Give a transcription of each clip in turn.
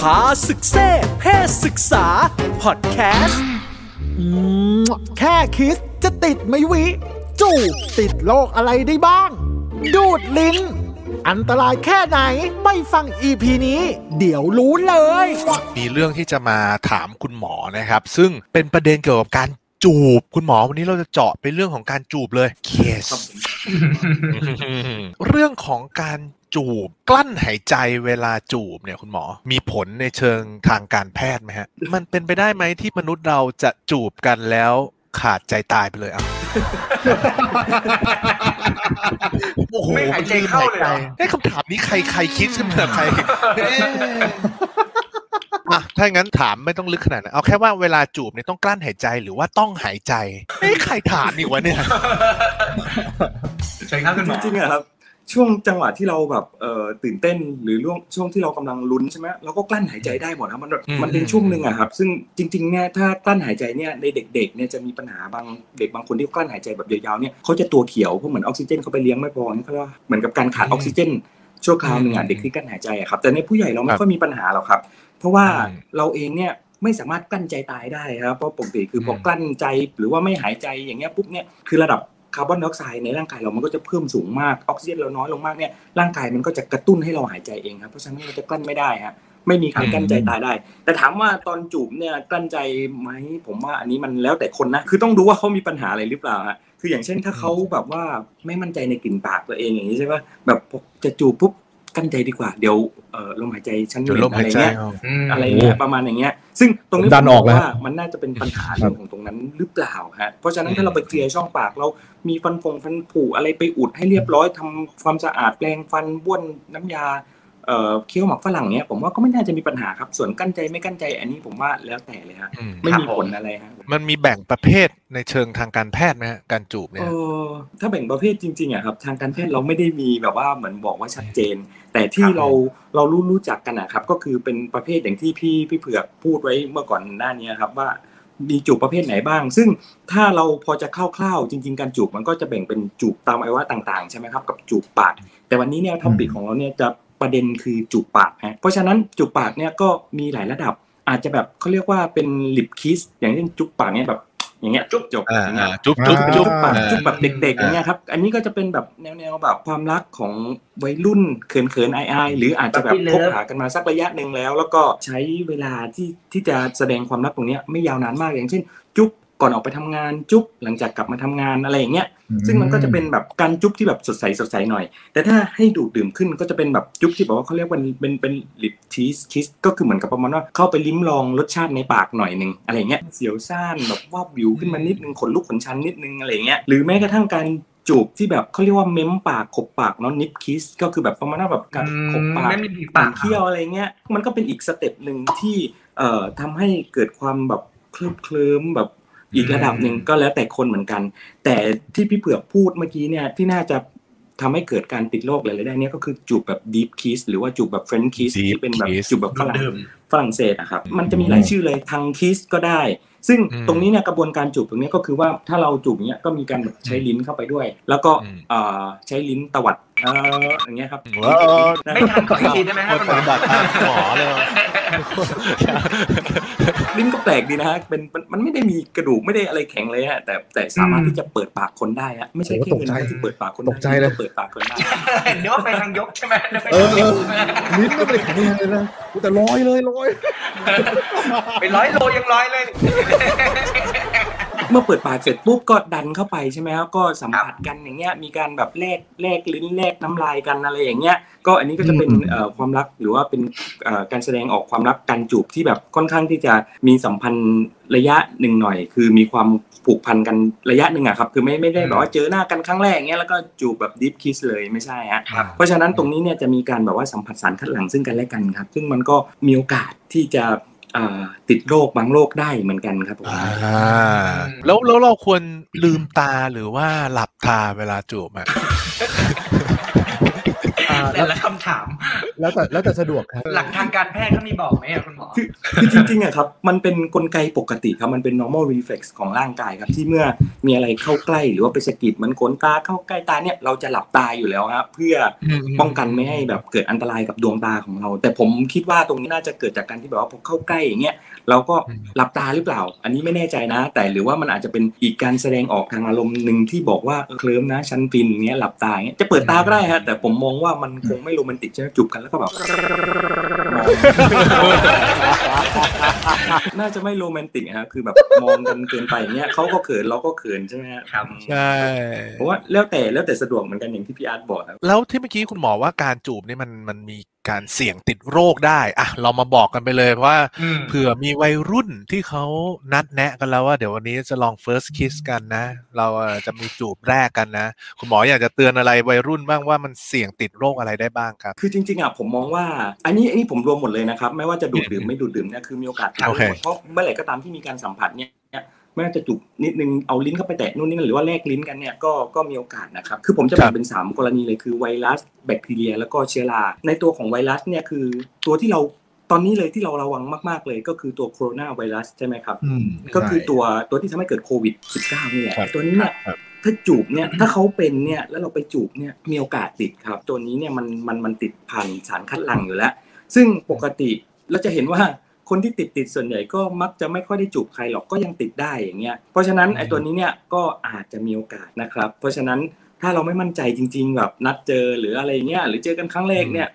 พาศึกเซ่เพศศึกษา พอดแคสต์อืมแค่คิสจะติดไหมวิ จูบติดโรคอะไรได้บ้าง ดูดลิ้น อันตรายแค่ไหนไม่ฟังอีพีนี้ เดี๋ยวรู้เลย มีเรื่องที่จะมาถามคุณหมอนะครับ ซึ่งเป็นประเด็นเกี่ยวกับการจูบ คุณหมอวันนี้เราจะเจาะไปเรื่องของการจูบเลยเคส เรื่องของการจูบกลั้นหายใจเวลาจูบเนี่ยคุณหมอ มีผลในเชิงทางการแพทย์ไหมฮะ มันเป็นไปได้ไหมที่มนุษย์เราจะจูบกันแล้วขาดใจตายไปเลยอะโอ้โหไม่หายใจเข้าเลยเหรอไอ้ยคำถามนี้ใครใครคิดขึ้นมาใครเอ๊ะอะถ้าอย่างนั้นถามไม่ต้องลึกขนาดนั้นเอาแค่ว่าเวลาจูบเนี่ยต้องกลั้นหายใจหรือว่าต้องหายใจเอ้ยใครถามอีกวะเนี่ยใช่ครับคุณหมอจริงๆอะครับช่วงจังหวะที่เราแบบเอ่อตื่นเต้นหรือช่วงช่วงที่เรากำลังลุ้นใช่ไหมเราก็กลั้นหายใจได้หมดนะมันแบบอืมมันเป็นช่วงหนึ่งอะครับ ซึ่งจริงๆเนี่ยถ้ากลั้นหายใจเนี่ยในเด็กๆเนี่ยจะมีปัญหาบางเด็กบางคนที่กลั้นหายใจแบบยาวๆเนี่ยเขาจะตัวเขียวเพราะเหมือนออกซิเจนเขาไปเลี้ยงไม่พอเนี่ยเขาเรียกว่าเหมือนกับการขาดออกซิเจนชั่วคราวหนึ่งอะเด็กที่กลั้นหายใจอะครับแต่ในผู้ใหญ่เราไม่ค่อยมีปัญหาหรอกครับ เพราะว่าเราเองเนี่ยไม่สามารถกลั้นใจตายได้ครับเพราะปกติคือพอกลั้นใจหรือว่าไม่หายใจอย่างเงี้ยปุ๊บเนี่ยคือระดับคาร์บอนไดออกไซด์ในร่างกายเรามันก็จะเพิ่มสูงมากออกซิเจนเราน้อยลงมากเนี่ยร่างกายมันก็จะกระตุ้นให้เราหายใจเองครับเพราะฉะนั้นเราจะกลั้นไม่ได้ฮะไม่มีการกลั้นใจตายได้ แต่ถามว่าตอนจูบเนี่ยกลั้นใจไหมผมว่าอันนี้มันแล้วแต่คนนะคือต้องดูว่าเขามีปัญหาอะไรหรือเปล่าฮะคืออย่างเช่นถ้าเขาแบบว่าไม่มั่นใจในกลิ่นปากตัวเองอย่างนี้ใช่ปะแบบจะจูบปุ๊บ กั้นใจดีกว่าเดี๋ยวเอ่อลมหายใจฉันจนลมอะหาไรยใจเงี้ยเอาอะไรเงี้ยประมาณอย่างเงี้ย ซึ่งตรงนี้ดันออกแล้วผมว่ามันน่าจะเป็นปัญหาเรื่องของตรงนั้นหรือเปล่าฮะเพราะฉะนั้นถ้าเราไปเคลียร์ช่องปากเรามีฟันผงฟันผุอะไรไปอุดให้เรียบร้อยทำความสะอาดแปรงฟันบ้วนน้ำยา เอ่อเคี้ยวหมักฝรั่งเนี้ยผมว่าก็ไม่น่าจะมีปัญหาครับ ส่วนกั้นใจไม่กั้นใจอันนี้ผมว่าแล้วแต่เลยฮะอืมไม่มีครับผมผลอะไรฮะมันมีแบ่งประเภทในเชิงทางการแพทย์ไหมฮะการจูบเนี่เอยอถ้าแบ่งประเภทจริงๆอะครับ ทางการแพทย์เราไม่ได้มีแบบว่าเหมือนบอกว่าชัดเจน แต่ที่เราเรารู้รู้จักกันนะครับ ก็คือเป็นประเภทอย่างที่พี่พี่เผือกพูดไว้เมื่อก่อนหน้านี้ครับว่ามีจูบประเภทไหนบ้าง ซึ่งถ้าเราพอจะคร่าวๆจริง ๆ การจูบมันก็จะแบ่งเป็นจูบตามอวัยวะต่างๆ ใช่ไหมครับ กับจูบปาก แต่วันนี้เนี่ยท็อปิกของเราเนี่ยจะ ประเด็นคือจูบปากฮะเพราะฉะนั้นจูบปากเนี่ยก็มีหลายระดับ อาจจะแบบเขาเรียกว่าเป็นลิปคิสอย่างเช่นจุ๊บปากเนี่ยแบบอย่างเงี้ยจุ๊บจบอ่าอย่างเงี้ยอ่าจุ๊บจุ๊บอ่าจุ๊จุ๊บบปากอ่าจุ๊บแบบเด็กๆอย่างเงี้ยครับอันนี้ก็จะเป็นแบบแนวๆแบบความรักของวัยรุ่นเขินๆอายๆหรืออาจจะแบบ Puppy คบ love หากันมาสักระยะหนึ่งแล้ว แล้วก็ใช้เวลาที่ที่จะแสดงความรักตรงเนี้ยไม่ยาวนานมากอย่างเช่น จุ๊บ ก่อนออกไปทำงานจุ๊บหลังจากกลับมาทำงานอะไรอย่างเงี้ยซึ่งมันก็จะเป็นแบบการจุ๊บที่แบบสดใสสดใสหน่อย แต่ถ้าให้ดูดดื่มขึ้นก็จะเป็นแบบจุ๊บที่แบบว่าเขาเรียกว่าเป็นเป็นlip tease kiss ก็คือเหมือนกับประมาณว่าเข้าไปลิ้มลองรสชาติในปากหน่อยหนึ่งอะไรเงี้ยเสียวซ่านแบบว่าบวิวขึ้นมานิดนึงขนลุกขนชันนิดนึงอะไรเงี้ยหรือแม้กระทั่งการจูบที่แบบเขาเรียกว่าเม้มปากขบปากเนาะ nip kiss ก็คือแบบประมาณว่าแบบการขบปากไม่มีผีปาปากกเคี้ยวอะไรเงี้ยมันก็เป็นอีก step หนึ่งที่เอ่อทำให้เกิดความแบบเคลิ้มเคลิ้มแบบ อีกระดับหนึ่งก็แล้วแต่คนเหมือนกัน แต่ที่พี่เผือกพูดเมื่อกี้เนี่ยที่น่าจะทำให้เกิดการติดโรคอะไรได้เนี่ยก็คือจูบแบบ deep kiss หรือว่าจูบแบบ French kiss Deep ที่เป็นแบบ kiss จูบแบบฝรั่งดื่มฝรั่งเศสอะครับมันจะมีหลายชื่อเลยทางคิสก็ได้ ซึ่งอืมตรงนี้เนี่ยกระบวนการจูบตรงนี้ก็คือว่าถ้าเราจูบอย่างเงี้ยก็มีการแบบใช้ลิ้นเข้าไปด้วย แล้วก็อืมเอ่อใช้ลิ้นตวัด เอ่ออย่างเงี้ยครับว้าวไม่ทันขออีกทีได้ไหมคฮะนคุณปหมอฏิบัติตามหมอเลยว่ะลิ้นก็แปลกดีนะฮะเป็นมันมันไม่ได้มีกระดูกไม่ได้อะไรแข็งเลยฮะแต่แต่สามารถอืมที่จะเปิดปากคนได้ฮะไม่ใช่แค่โอ้ตกเงินใจนะที่เปิดปากคนตกใจเลยเปิดปากคนได้เดี๋ยวว่าไปทางยกใช่ไหมแล้วไปเอทาองเอนิ้วอลิ้นก็ไม่ได้แข็งแรงเลยนะแต่ลอยเลยลอยไปร้อยโลยังร้อยเลย เมื่อเปิดปากเสร็จปุ๊บก็ดันเข้าไปใช่ไหมครับก็สัมผัสกันอย่างเงี้ยมีการแบบแลกแลกลิ้นแลกน้ำลายกันอะไรอย่างเงี้ยก็อันนี้ก็จะเป็นเอ่อความรักหรือว่าเป็นเอ่อการแสดงออกความรักการจูบที่แบบค่อนข้างที่จะมีสัมพันธ์ระยะหนึ่งหน่อย คือมีความผูกพันกันระยะหนึ่งอะครับคือไม่ไม่ได้แบบว่าเจอหน้ากันครั้งแรกเงี้ยแล้วก็จูบแบบดิฟคิสเลยไม่ใช่ฮะครับเพราะฉะนั้นตรงนี้เนี่ยจะมีการแบบว่าสัมผัสสารคัดหลั่งซึ่งกันและกันครับ ซึ่งมันก็มีโอกาสที่จะเอ่อ ติดโรคบางโรคได้เหมือนกันครับผมอ่าแล้วแล้วเราควรลืมตาหรือว่าหลับตาเวลาจูบอะ อ่าแต่ละคำถาม แล้วแต่แล้วแต่สะดวกครับ หลักทางการแพทย์เขามีบอกไหมอะคุณหมอคือคือจริงๆอะครับ มันเป็นกลไกปกติครับ มันเป็น normal reflex ของร่างกายครับ ที่เมื่อมีอะไรเข้าใกล้หรือว่าไปสะกิดเหมือนขนตาเข้าใกล้ตาเนี่ยเราจะหลับตาอยู่แล้วครับเพื่อป้องกันไม่ให้แบบเกิดอันตรายกับดวงตาของเรา แต่ผมคิดว่าตรงนี้น่าจะเกิดจากการที่แบบว่าพอเข้าใกล้อย่างเงี้ยเราก็หลับตาหรือเปล่า อันนี้ไม่แน่ใจนะ แต่หรือว่ามันอาจจะเป็นอีกการแสดงออกทางอารมณ์หนึ่งที่บอกว่าเออเคลิ้มนะฉันฟินอย่างเงี้ยหลับตาอย่างเงี้ยจะเปิดตาก็ได้ฮะแต่ผมมองว่ามันคงไม่โรแมนติกใช่ไหมจูบกันแล้วก็แบบน่าจะไม่โรแมนติกนะคือแบบมองกันเกินไปอย่างเงี้ยเขาก็เขินเราก็เขินใช่ไหมฮะครับใช่เพราะว่าแล้วแต่แล้วแต่สะดวกเหมือนกันอย่างที่พี่อาร์ตบอกครับแล้วที่เมื่อกี้คุณหมอว่าการจูบนี่มันมันมี การเสี่ยงติดโรคได้อะเรามาบอกกันไปเลยว่าอืมเผื่อมีวัยรุ่นที่เขานัดแนะกันแล้วว่า เดี๋ยววันนี้จะลอง first kiss กันนะ เราอะจะมีจูบแรกกันนะ คุณหมออยากจะเตือนอะไรวัยรุ่นบ้างว่ามันเสี่ยงติดโรคอะไรได้บ้างครับ คือจริง ๆอะผมมองว่า อันนี้อันนี้ผมรวมหมดเลยนะครับ ไม่ว่าจะดูดดื่มไม่ดูดดื่มเนี่ยคือมีโอกาสติดโอเคหมดเพราะเมื่อไหร่ก็ตามที่มีการสัมผัสเนี่ย ไม่ว่าจะจุบนิดนึงเอาลิ้นเข้าไปแตะนู่นนี่นั่นหรือว่าแลกลิ้นกันเนี่ยก็ก็มีโอกาสนะครับ คือผมจะแบ่งเป็น 3 กรณีเลยคือไวรัสแบคทีเรีย แล้วก็เชื้อราในตัวของไวรัสเนี่ยคือตัวที่เราตอนนี้เลยที่เราระวังมาก ๆ เลยก็คือตัวโคโรนาไวรัสใช่ไหมครับอืมก็คือตัวตัวที่ทำให้เกิดโควิด -19 นี่แหละครับตัวนี้เนี่ยครับถ้าจูบเนี่ยถ้าเขาเป็นเนี่ยแล้วเราไปจูบเนี่ยมีโอกาสติดครับ ตัวนี้เนี่ยมันมันมันติดผ่านสารคัดหลั่งอยู่แล้ว ซึ่งปกติเราจะเห็นว่า คนที่ติดติดส่วนใหญ่ก็มักจะไม่ค่อยได้จูบใครหรอกก็ยังติดได้อย่างเงี้ยเพราะฉะนั้นไอ้ตัวนี้เนี่ยก็อาจจะมีโอกาสนะครับ เพราะฉะนั้นถ้าเราไม่มั่นใจจริง ๆ แบบนัดเจอหรืออะไรเงี้ยหรือเจอกันครั้งแรกเนี่ย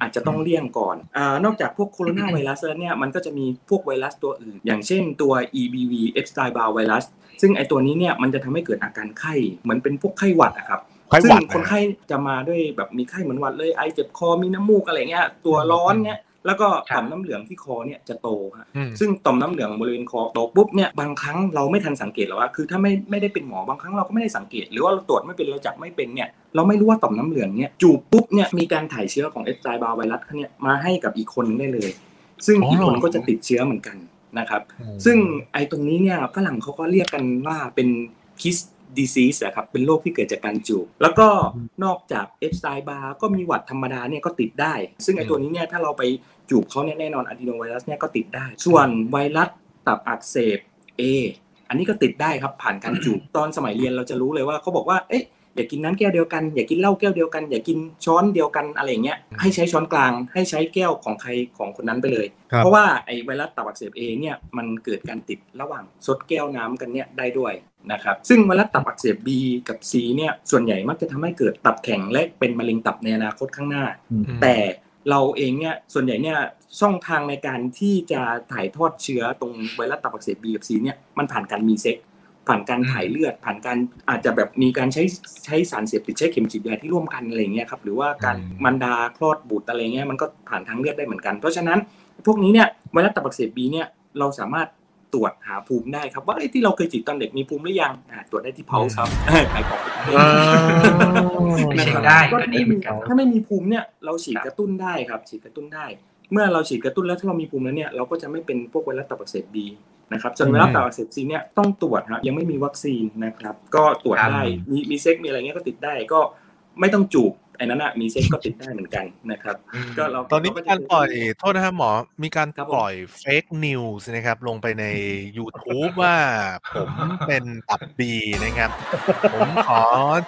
อาจจะต้องเลี่ยงก่อนอ่านอกจากพวกโคโรนาไวรัสแล้วเนี่ยมันก็จะมีพวกไวรัสตัวอื่น อย่างเช่นตัว EBV Epstein-Barr ไวรัสซึ่งไอตัวนี้เนี่ยมันจะทำให้เกิดอาการไข้เหมือนเป็นพวกไข้หวัดอะครับไข้หซึ่วัดงคนไข้จะมาด้วยแบบมีไข้เหมือนหวัดเลยไอเจ็บคอมีน้ำมูกอะไรเงี้ยตัวร้อนเนี่ย แล้วก็ครับต่อมน้ำเหลืองที่คอเนี่ยจะโตฮะอืมซึ่งต่อมน้ำเหลืองบริเวณคอโตปุ๊บเนี่ยบางครั้งเราไม่ทันสังเกตหรอกว่าคือถ้าไม่ไม่ได้เป็นหมอบางครั้งเราก็ไม่ได้สังเกต หรือว่าเราตรวจไม่เป็นเราจับไม่เป็นเนี่ยเราไม่รู้ว่าต่อมน้ำเหลืองเนี่ยจูบปุ๊บเนี่ยมีการถ่ายเชื้อของเอสไตบาไวรัสเนี่ยมาให้กับอีกคนนึงได้เลย ซึ่งอ๋ออีกคนเหรอก็จะติดเชื้อเหมือนกันนะครับ ซึ่งไอ้ตรงนี้เนี่ยฝรั่งเขาก็เรียกกันว่าเป็น kiss disease อะครับเป็นโรคที่เกิดจากการจูบแล้วก็นอกจากเอฟไซบาร์ก็มีหวัดธรรมดาเนี่ยก็ติดได้ ซึ่งไอ้ตัวนี้เนี่ยถ้าเราไปจูบเขาเนี่ยแน่นอนอะดีโนไวรัสเนี่ยก็ติดได้ ส่วนไวรัสตับอักเสบ A อันนี้ก็ติดได้ครับผ่านการจูบตอนสมัยเรียนเราจะรู้เลยว่าเขาบอกว่าเอ๊ะ อย่ากินน้ำแก้วเดียวกัน อย่ากินเหล้าแก้วเดียวกัน อย่ากินช้อนเดียวกันอะไรอย่างเงี้ยให้ใช้ช้อนกลางให้ใช้แก้วของใครของคนนั้นไปเลยครับเพราะว่าไอไวรัสตับอักเสบเอเนี่ยมันเกิดการติดระหว่างซดแก้วน้ำกันเนี่ยได้ด้วยนะครับซึ่งไวรัสตับอักเสบ B กับ C เนี่ยส่วนใหญ่มักจะทำให้เกิดตับแข็งและเป็นมะเร็งตับในอนาคตข้างหน้าอืมแต่เราเองเนี่ยส่วนใหญ่เนี่ยช่องทางในการที่จะถ่ายทอดเชื้อตรงไวรัสตับอักเสบ B กับ C เนี่ยมันผ่านการมีเซ็ก ผ่านการถ่ายเลือด ผ่านการอาจจะแบบมีการใช้ใช้สารเสพติดใช้เข็มฉีดยาที่ร่วมกันอะไรเงี้ยครับหรือว่าการอืมมันดาคลอดบุตรอะไรเงี้ยมันก็ผ่านทางเลือดได้เหมือนกัน เพราะฉะนั้นพวกนี้เนี่ยไวรัสตับอักเสบบีเนี่ยเราสามารถตรวจหาภูมิได้ครับว่าเอ้ยที่เราเคยฉีดตอนเด็กมีภูมิหรือยังอ่าตรวจได้ที่เพาครับขายของอ่าเช็คได้ก็ก็ถ้าดีไม่เหมืมีอนกันถ้าไม่มีภูมิเนี่ยเราฉีดครับกระตุ้นได้ครับฉีดกระตุ้นได้ เมื่อเราฉีดกระตุ้นแล้วถ้าเรามีภูมิแล้วเนี่ยเราก็จะไม่เป็นพวกไวรัสตับอักเสบบี นะครับส่วนไวรัสตับอักเสบซีเนี่ยต้องตรวจครับยังไม่มีวัคซีนนะครับก็ตรวจครับได้มีมีเซ็กมีอะไรเงี้ยก็ติดได้ก็ไม่ต้องจูบไอ้นั้นอะมีเซ็กก็ติดได้เหมือนกันนะครับก็เราตอนนี้มีการปล่อยโทษนะครับหมอมีการครับผมปล่อยเฟกนิวส์นะครับลงไปใน YouTube ว่าผมเป็นตับบีนะครับ ผมขอ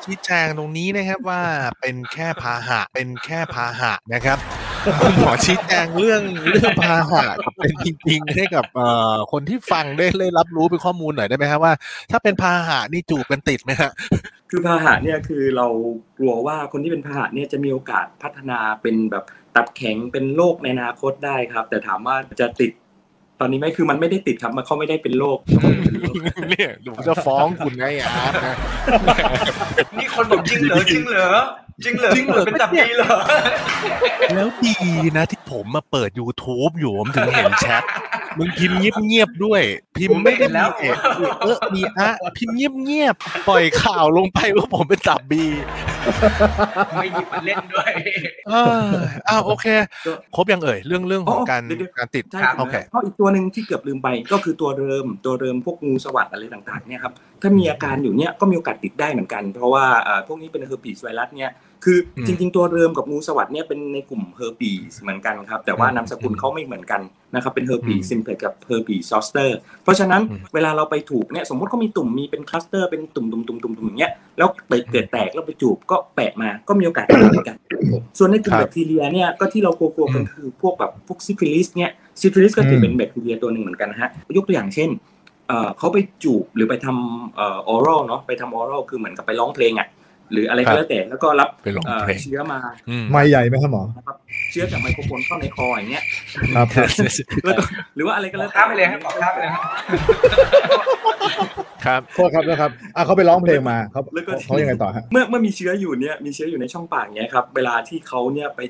ชี้แจงตรงนี้นะครับว่าเป็นแค่พาหะเป็นแค่พาหะนะครับ คุณหมอชี้แจงเรื่องเรื่องพาหะเป็นจริงๆให้กับเอ่อคนที่ฟังได้ได้รับรู้เป็นข้อมูลหน่อยได้ไหมครับว่า ถ้าเป็นพาหะนี่จูบกันติดไหมฮะคือพาหะเนี่ยคือเรากลัวว่าคนที่เป็นพาหะเนี่ยจะมีโอกาสพัฒนาเป็นแบบตับแข็งเป็นโรคในอนาคตได้ครับ แต่ถามว่าจะติดตอนนี้ไหม่คือมันไม่ได้ติดครับมันเขาไม่ได้เป็นโรคเนี่ยเดี๋ยวผมจะฟ้องคุณไงอาร์ตนะนี่คนบอกจริงเหรอจริงเหรอจริงเหรอจริงเหรอเป็นตับดีเหรอ แล้วดีนะที่ผมมาเปิด YouTube อยู่ผมถึงเห็นแชทมึงพิมพ์เงียบๆด้วย พิมพ์ไม่ได้มีเอะเออมีอะพิมพ์เงียบๆปล่อยข่าวลงไปว่าผมเป็นตับบีไม่หยิบมาเล่นด้วยเอออ้าวโอเค ครบยังเอ่ยเรื่องเรื่องของการเดี๋ยวๆการติดใช่ครับโอเคเพราะอีกตัวหนึ่งที่เกือบลืมไปก็คือตัวเริมตัวเริมพวกงูสวัสดอะไรต่างๆเนี่ยครับถ้ามีอาการอยู่เนี่ยก็มีโอกาสติดได้เหมือนกัน เพราะว่าเอ่อพวกนี้เป็น herpes virus เนี่ย คืออมจริง ๆ ตัวเริมกับงูสวัสด์เนี่ยเป็นในกลุ่มเฮอร์ปีสเหมือนกันครับ แต่ว่าอืมนามสกุลเขาไม่เหมือนกันนะครับเป็นเฮอร์ปีอืม simplex กับ herpes zoster เพราะฉะนั้นอืมเวลาเราไปถูกเนี่ยสมมติเขามีตุ่มมีเป็น cluster เป็นตุ่มตุ่มตุ่มตุ่มตุ่มอย่างเงี้ยแล้วเกิดเกิดแตกแล้วไปจูบก็แปะมาก็มีโอกาสติดเหมือนกัน ส่วนในกลุ่มครับแบคทีเรียเนี่ยก็ที่เรากลัวๆกันอืมคือพวกแบบพวกซิฟิลิสเนี่ยซิฟิลิสก็ถือเป็นแบคทีเรียตัวหนึ่งเหมือนกันนะฮะยกตัวอย่างเช่นเอ่อเขาไปจูบหรือไปทำเอ่อ oral เนาะไปทำ oral คือเหมือนกับไปร้องเพลงอะ หรืออะไรครัก็บแล้วแต่แล้วก็รับไปร้องเอ่อเพลงเชื้อมาอืมไม่ใหญ่ไหมครับหมอนะครับเชื้อจากไมโครโฟนเข้าในคออย่างเงี้ยครับแล้วก็หรือว่าอะไรก็บแล้อวกข้ามไปเลยครับบอกข้ามไปเลยครับครับโทษครับนะครับอะเขาไปร้องเพลงมาเขาแล้วก็เขายังไงต่อฮะเมื่อเมื่อมีเชื้ออยู่เนี่ยมีเชื้ออยู่ในช่องปากเนี้ยครับเวลาที่เขาเนี่ยไป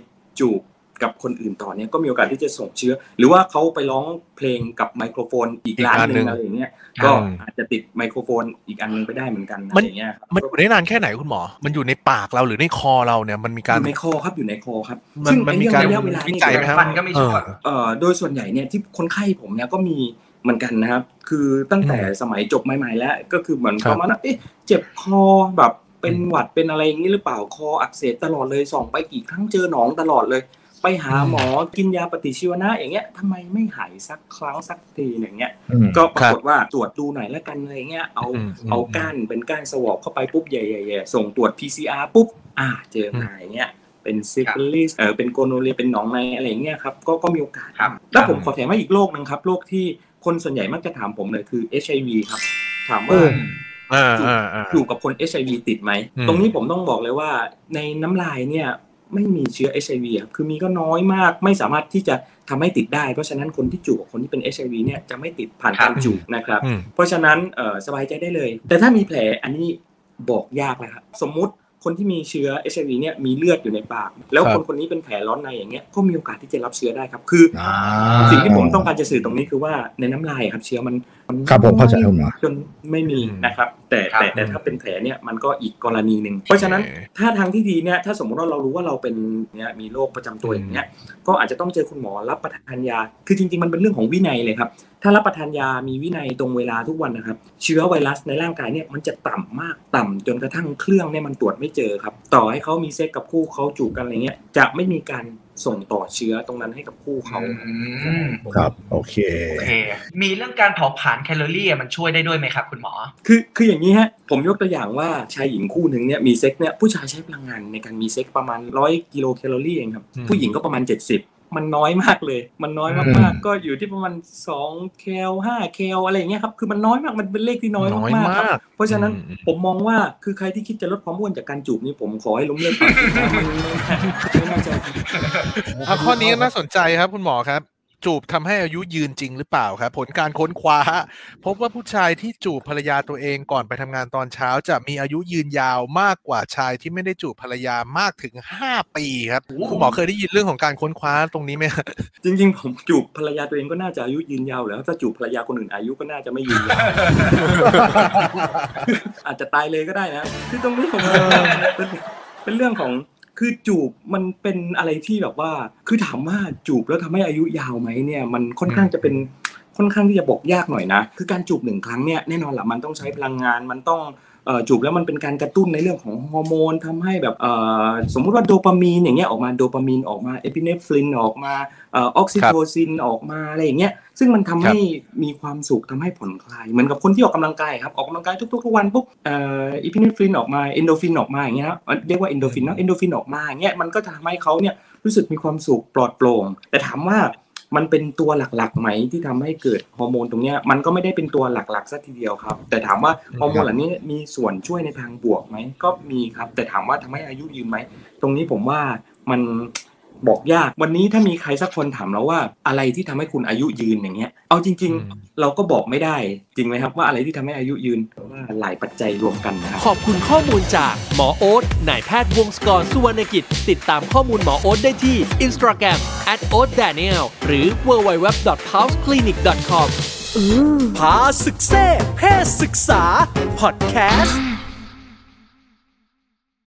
จูบ กับคนอื่นต่อเนี่ยก็มีโอกาสที่จะส่งเชื้อ หรือว่าเขาไปร้องเพลงกับไมโครโฟนอีกร้านหนึ่งอะไรอย่างเงี้ยก็อาจจะติดไมโครโฟนอีกอันนึงไปได้เหมือนกันอะไรอย่างเงี้ยครับมันอยู่ได้นานแค่ไหนคุณหมอ มันอยู่ในปากเราหรือในคอเราเนี่ยมันมีอการยู่ในคอครับอยู่ในคอครับมันซึ่งมันไอ้มีเรื่องการระยะเวลาวินี่จัยไหมครับฟันก็ไม่ช่วยเออเอ่อโดยส่วนใหญ่เนี่ยที่คนไข้ผมเนี่ยก็มีเหมือนกันนะครับ คือตั้งแต่สมัยจบใหม่ๆแล้วก็คือเหมือนครัปบระมาณว่าเอ๊ะเจ็บคอแบบเป็นหวัดเป็นอะไรอย่างนี้หรือเปล่าคออักเสบตลอดเลยส่องไปกี่ครั้งเจอหนองตลอดเลย ไปหาหมอกินยาปฏิชีวนะอย่างเงี้ยทำไมไม่หายสักครั้งสักทีอย่างเงี้ยอืมก็ปรากฏว่าตรวจดูหน่อยแล้วกันอะไรเงี้ยเอาอืมอืมเอาก้านเป็นก้านสวอปเข้าไปปุ๊บใหญ่ๆๆส่งตรวจ PCR ปุ๊บอ่าเจอมาอย่างเงี้ยเป็นซิฟิลิสเออเป็น gonorrhea เป็นหนองในอะไรอย่างเงี้ยครับก็ก็มีโอกาสครับแล้วผมขอแถมให้อีกโรคหนึ่งครับโรคที่คนส่วนใหญ่มักจะถามผมเลยคือ HIV ครับ ถามว่าเอออ่าอ่าอ่าอยู่กับคน HIV ติดไหมอืมตรงนี้ผมต้องบอกเลยว่าในน้ำลายเนี่ย ไม่มีเชื้อ HIV อะคือมีก็น้อยมาก ไม่สามารถที่จะทำให้ติดได้ เพราะฉะนั้นคนที่จูบกับคนที่เป็น HIV เนี่ยจะไม่ติดผ่านการจูบนะครับอืมเพราะฉะนั้นเอ่อสบายใจได้เลย แต่ถ้ามีแผลอันนี้บอกยากแล้วครับ สมมุติคนที่มีเชื้อ HIV เนี่ยมีเลือดอยู่ในปาก แล้วครับคนคนนี้เป็นแผลร้อนในอย่างเงี้ยก็มีโอกาสที่จะรับเชื้อได้ครับ คืออ่าสิ่งที่ผมต้องการจะสื่อตรงนี้คือว่าในน้ำลายครับเชื้อมันมันครับผมเข้าใจครับหมอจนไม่มีอืมนะครับ แต่ครับแต่แต่ถ้าเป็นแผลเนี่ยมันก็อีกกรณีหนึ่งเพราะฉะนั้นโอเคถ้าทางที่ดีเนี่ยถ้าสมมติว่าเรารู้ว่าเราเป็นเนี่ยมีโรคประจำตัวอย่างเงี้ยก็อาจจะต้องเจอคุณหมอรับประทานยา คือจริง ๆ มันเป็นเรื่องของวินัยเลยครับ ถ้ารับประทานยามีวินัยตรงเวลาทุกวันนะครับ เชื้อไวรัสในร่างกายเนี่ยมันจะต่ำมากต่ำจนกระทั่งเครื่องเนี่ยมันตรวจไม่เจอครับ ต่อให้เขามีเซ็กกับคู่เขาจูบกันอะไรเงี้ยจะไม่มีการ ส่งต่อเชื้อตรงนั้นให้กับคู่เขาอืมครับโอเคโอเค มีเรื่องการเผาผลาญแคลอรี่อะมันช่วยได้ด้วยไหมครับ คุณหมอ คือคืออย่างนี้ฮะ ผมยกตัวอย่างว่าชายหญิงคู่หนึ่งเนี่ยมีเซ็กเนี่ยผู้ชายใช้พลังงานในการมีเซ็กประมาณร้อยกิโลแคลอรี่เองครับอืมผู้หญิงก็ประมาณ 70 มันน้อยมากเลย มันน้อยอืมากมๆก็อยู่ที่ประมาณ2แคล5แคลอะไรอย่างเงี้ยครับ คือมันน้อยมาก มันเป็นเลขที่น้อยน้อยมากๆมากครับ เพราะฉะนั้นอืมผมมองว่า คือใครที่คิดจะลดความอ้วนจากการจูบนี่ผมขอให้ล้มเลิกไปมันไม่น่าจะอะข้อนี้ก็น่าสนใจครับคุณหมอครับ จูบทำให้อายุยืนจริงหรือเปล่าครับผลการค้นคว้า พบว่าผู้ชายที่จูบภรรยาตัวเองก่อนไปทำงานตอนเช้า จะมีอายุยืนยาวมากกว่าชายที่ไม่ได้จูบภรรยามากถึง 5 ปีครับคุณหมอเคยได้ยินเรื่องของการค้นคว้าตรงนี้ไหมครับจริง ๆ ผมจูบภรรยาตัวเองก็น่าจะอายุยืนยาวแล้วถ้าจูบภรรยาคนอื่นอายุก็น่าจะไม่ยืนยาวอาจจะตายเลยก็ได้นะคือตรงนี้ผมว่าเป็นเป็นเรื่องของ คือจูบมันเป็นอะไรที่แบบว่า คือถามว่าจูบแล้วทำให้อายุยาวไหมเนี่ย มันค่อนข้างจะเป็นค่อนข้างที่จะบอกยากหน่อยนะ คือการจูบหนึ่งครั้งเนี่ยแน่นอนแหละมันต้องใช้พลังงานมันต้อง จูบแล้วมันเป็นการกระตุ้นในเรื่องของฮอร์โมนทำให้แบบสมมุติว่าโดปามีนอย่างเงี้ยออกมาโดปามีนออกมาเอพิเนฟรินออกมาออกซิโทซินออกมาอะไรอย่างเงี้ยซึ่งมันทำให้มีความสุขทำให้ผ่อนคลายเหมือนกับคนที่ออกกำลังกายครับออกกำลังกายทุกๆทุกวันปุ๊บเอพิเนฟรินออกมาเอนโดฟินออกมาอย่างเงี้ยเรียกว่าเอนโดฟินเนาะเอนโดฟินออกมาอย่างเงี้ยมันก็จะทำให้เขาเนี่ยรู้สึกมีความสุขปลอดโปร่ง แต่ถามว่า มันเป็นตัวหลักๆไหมที่ทำให้เกิดฮอร์โมนตรงเนี้ยมันก็ไม่ได้เป็นตัวหลักๆซะทีเดียวครับ แต่ถามว่าฮอร์โมนเหล่านี้มีส่วนช่วยในทางบวกไหมก็มีครับ แต่ถามว่าทำให้อายุยืนไหมตรงนี้ผมว่ามัน บอกยาก วันนี้ถ้ามีใครสักคนถามเราว่าอะไรที่ทำให้คุณอายุยืนอย่างเงี้ย เอาจริงอืมๆเราก็บอกไม่ได้จริงไหมครับว่าอะไรที่ทำให้อายุยืนว่าหลายปัจจัยรวมกันนะครับขอบคุณข้อมูลจากหมอโอ๊ตนายแพทย์วงศกรสุวรรณกิจ ติดตามข้อมูลหมอโอ๊ตได้ที่ Instagram at o a t d a n i e l หรือ www.houseclinic.com พาศึกเซ่เพศศึกษาพอดแคสต์